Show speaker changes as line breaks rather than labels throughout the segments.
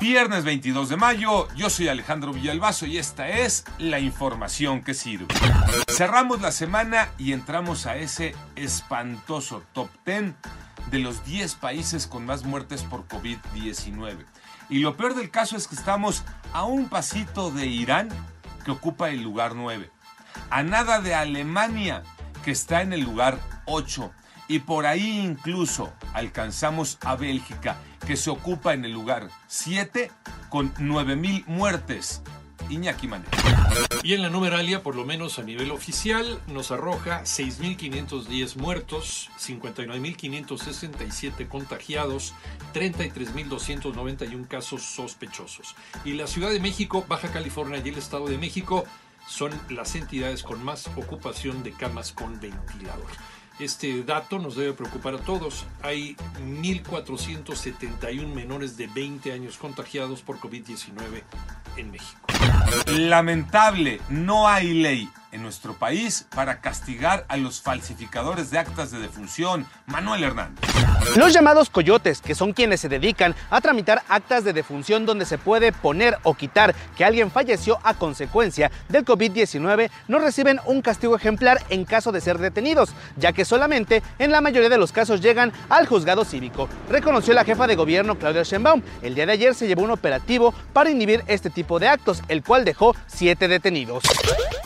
Viernes 22 de mayo, yo soy Alejandro Villalbazo y esta es la información que sirve. Cerramos la semana y entramos a ese espantoso top 10 de los 10 países con más muertes por COVID-19. Y lo peor del caso es que estamos a un pasito de Irán, que ocupa el lugar 9, a nada de Alemania, que está en el lugar 8, y por ahí incluso alcanzamos a Bélgica, que se ocupa en el lugar 7 con 9.000 muertes. Iñaki Manero.
Y en la numeralia, por lo menos a nivel oficial, nos arroja 6.510 muertos, 59.567 contagiados, 33.291 casos sospechosos. Y la Ciudad de México, Baja California y el Estado de México son las entidades con más ocupación de camas con ventilador. Este dato nos debe preocupar a todos. Hay 1.471 menores de 20 años contagiados por COVID-19 en México.
Lamentable, no hay ley en nuestro país para castigar a los falsificadores de actas de defunción. Manuel Hernández.
Los llamados coyotes, que son quienes se dedican a tramitar actas de defunción donde se puede poner o quitar que alguien falleció a consecuencia del COVID-19, no reciben un castigo ejemplar en caso de ser detenidos, ya que solamente en la mayoría de los casos llegan al juzgado cívico. Reconoció la jefa de gobierno Claudia Sheinbaum. El día de ayer se llevó un operativo para inhibir este tipo de actos, el cual dejó siete detenidos.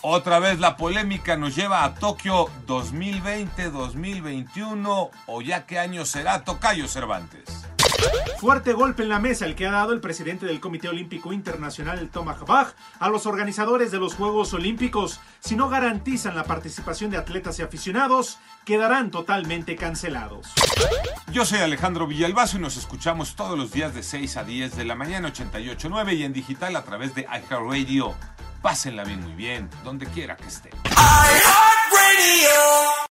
Otra vez la polémica nos lleva a Tokio 2020-2021 o ya qué año será Tocayo Cervantes.
Fuerte golpe en la mesa el que ha dado el presidente del Comité Olímpico Internacional, Thomas Bach, a los organizadores de los Juegos Olímpicos. Si no garantizan la participación de atletas y aficionados, quedarán totalmente cancelados.
Yo soy Alejandro Villalbazo y nos escuchamos todos los días de 6 a 10 de la mañana 88.9 y en digital a través de iHeartRadio. Pásenla bien muy bien, donde quiera que
iHeartRadio.